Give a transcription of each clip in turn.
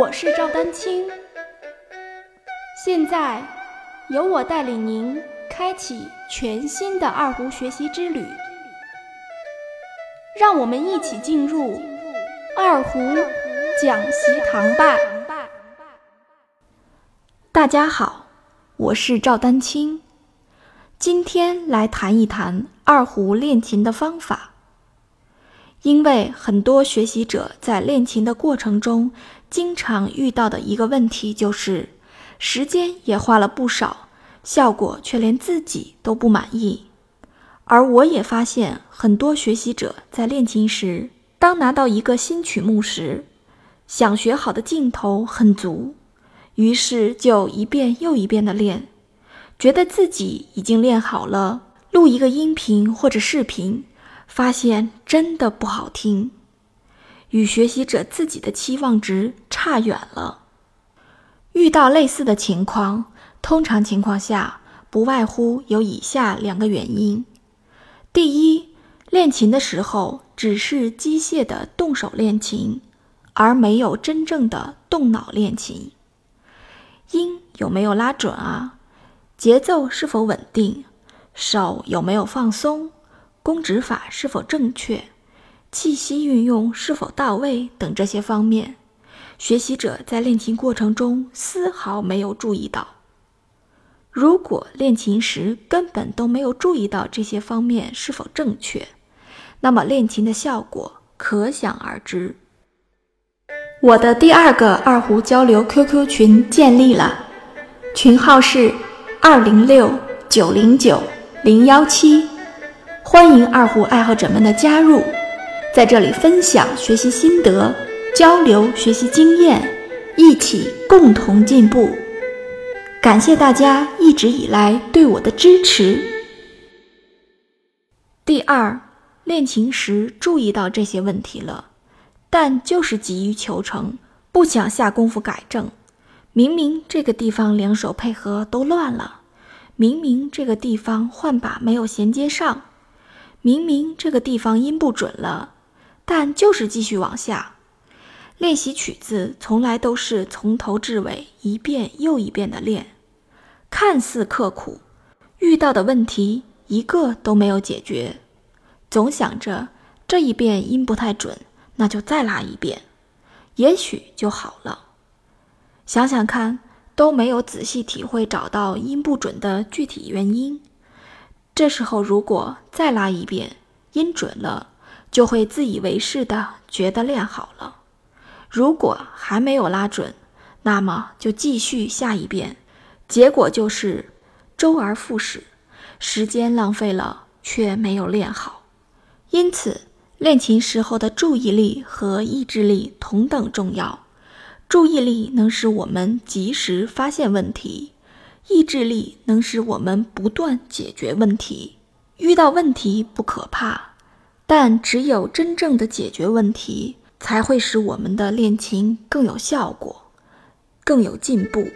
我是赵丹青，现在由我带领您开启全新的二胡学习之旅，让我们一起进入二胡讲习堂吧。大家好，我是赵丹青，今天来谈一谈二胡练琴的方法。因为很多学习者在练琴的过程中，经常遇到的一个问题就是，时间也花了不少，效果却连自己都不满意。而我也发现，很多学习者在练琴时，当拿到一个新曲目时，想学好的劲头很足，于是就一遍又一遍的练，觉得自己已经练好了，录一个音频或者视频。发现真的不好听，与学习者自己的期望值差远了。遇到类似的情况，通常情况下不外乎有以下两个原因：第一，练琴的时候只是机械的动手练琴，而没有真正的动脑练琴。音有没有拉准啊？节奏是否稳定？手有没有放松？弓指法是否正确，气息运用是否到位等这些方面，学习者在练琴过程中丝毫没有注意到。如果练琴时根本都没有注意到这些方面是否正确，那么练琴的效果可想而知。我的第二个二胡交流 QQ 群建立了，群号是二零六九零九零幺七。欢迎二胡爱好者们的加入，在这里分享学习心得，交流学习经验，一起共同进步。感谢大家一直以来对我的支持。第二，练琴时注意到这些问题了，但就是急于求成，不想下功夫改正。明明这个地方两手配合都乱了，明明这个地方换把没有衔接上。明明这个地方音不准了，但就是继续往下练习曲子，从来都是从头至尾一遍又一遍的练，看似刻苦，遇到的问题一个都没有解决，总想着这一遍音不太准，那就再拉一遍，也许就好了。想想看，都没有仔细体会找到音不准的具体原因。这时候，如果再拉一遍，音准了，就会自以为是的觉得练好了；如果还没有拉准，那么就继续下一遍，结果就是周而复始，时间浪费了，却没有练好。因此，练琴时候的注意力和意志力同等重要。注意力能使我们及时发现问题。意志力能使我们不断解决问题。遇到问题不可怕，但只有真正的解决问题，才会使我们的练琴更有效果，更有进步。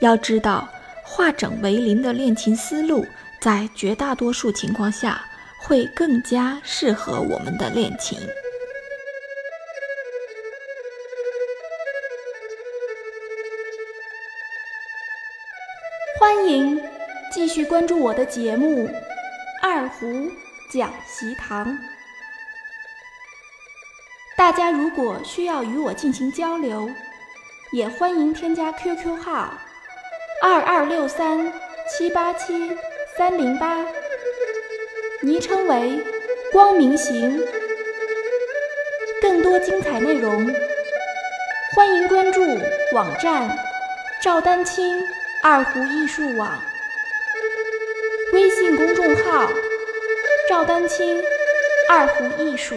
要知道，化整为零的练琴思路，在绝大多数情况下，会更加适合我们的练琴。欢迎继续关注我的节目《二胡讲习堂》。大家如果需要与我进行交流，也欢迎添加 QQ 号二二六三七八七三零八，昵称为“光明行”。更多精彩内容，欢迎关注网站赵丹青。二胡艺术网微信公众号：赵丹青二胡艺术。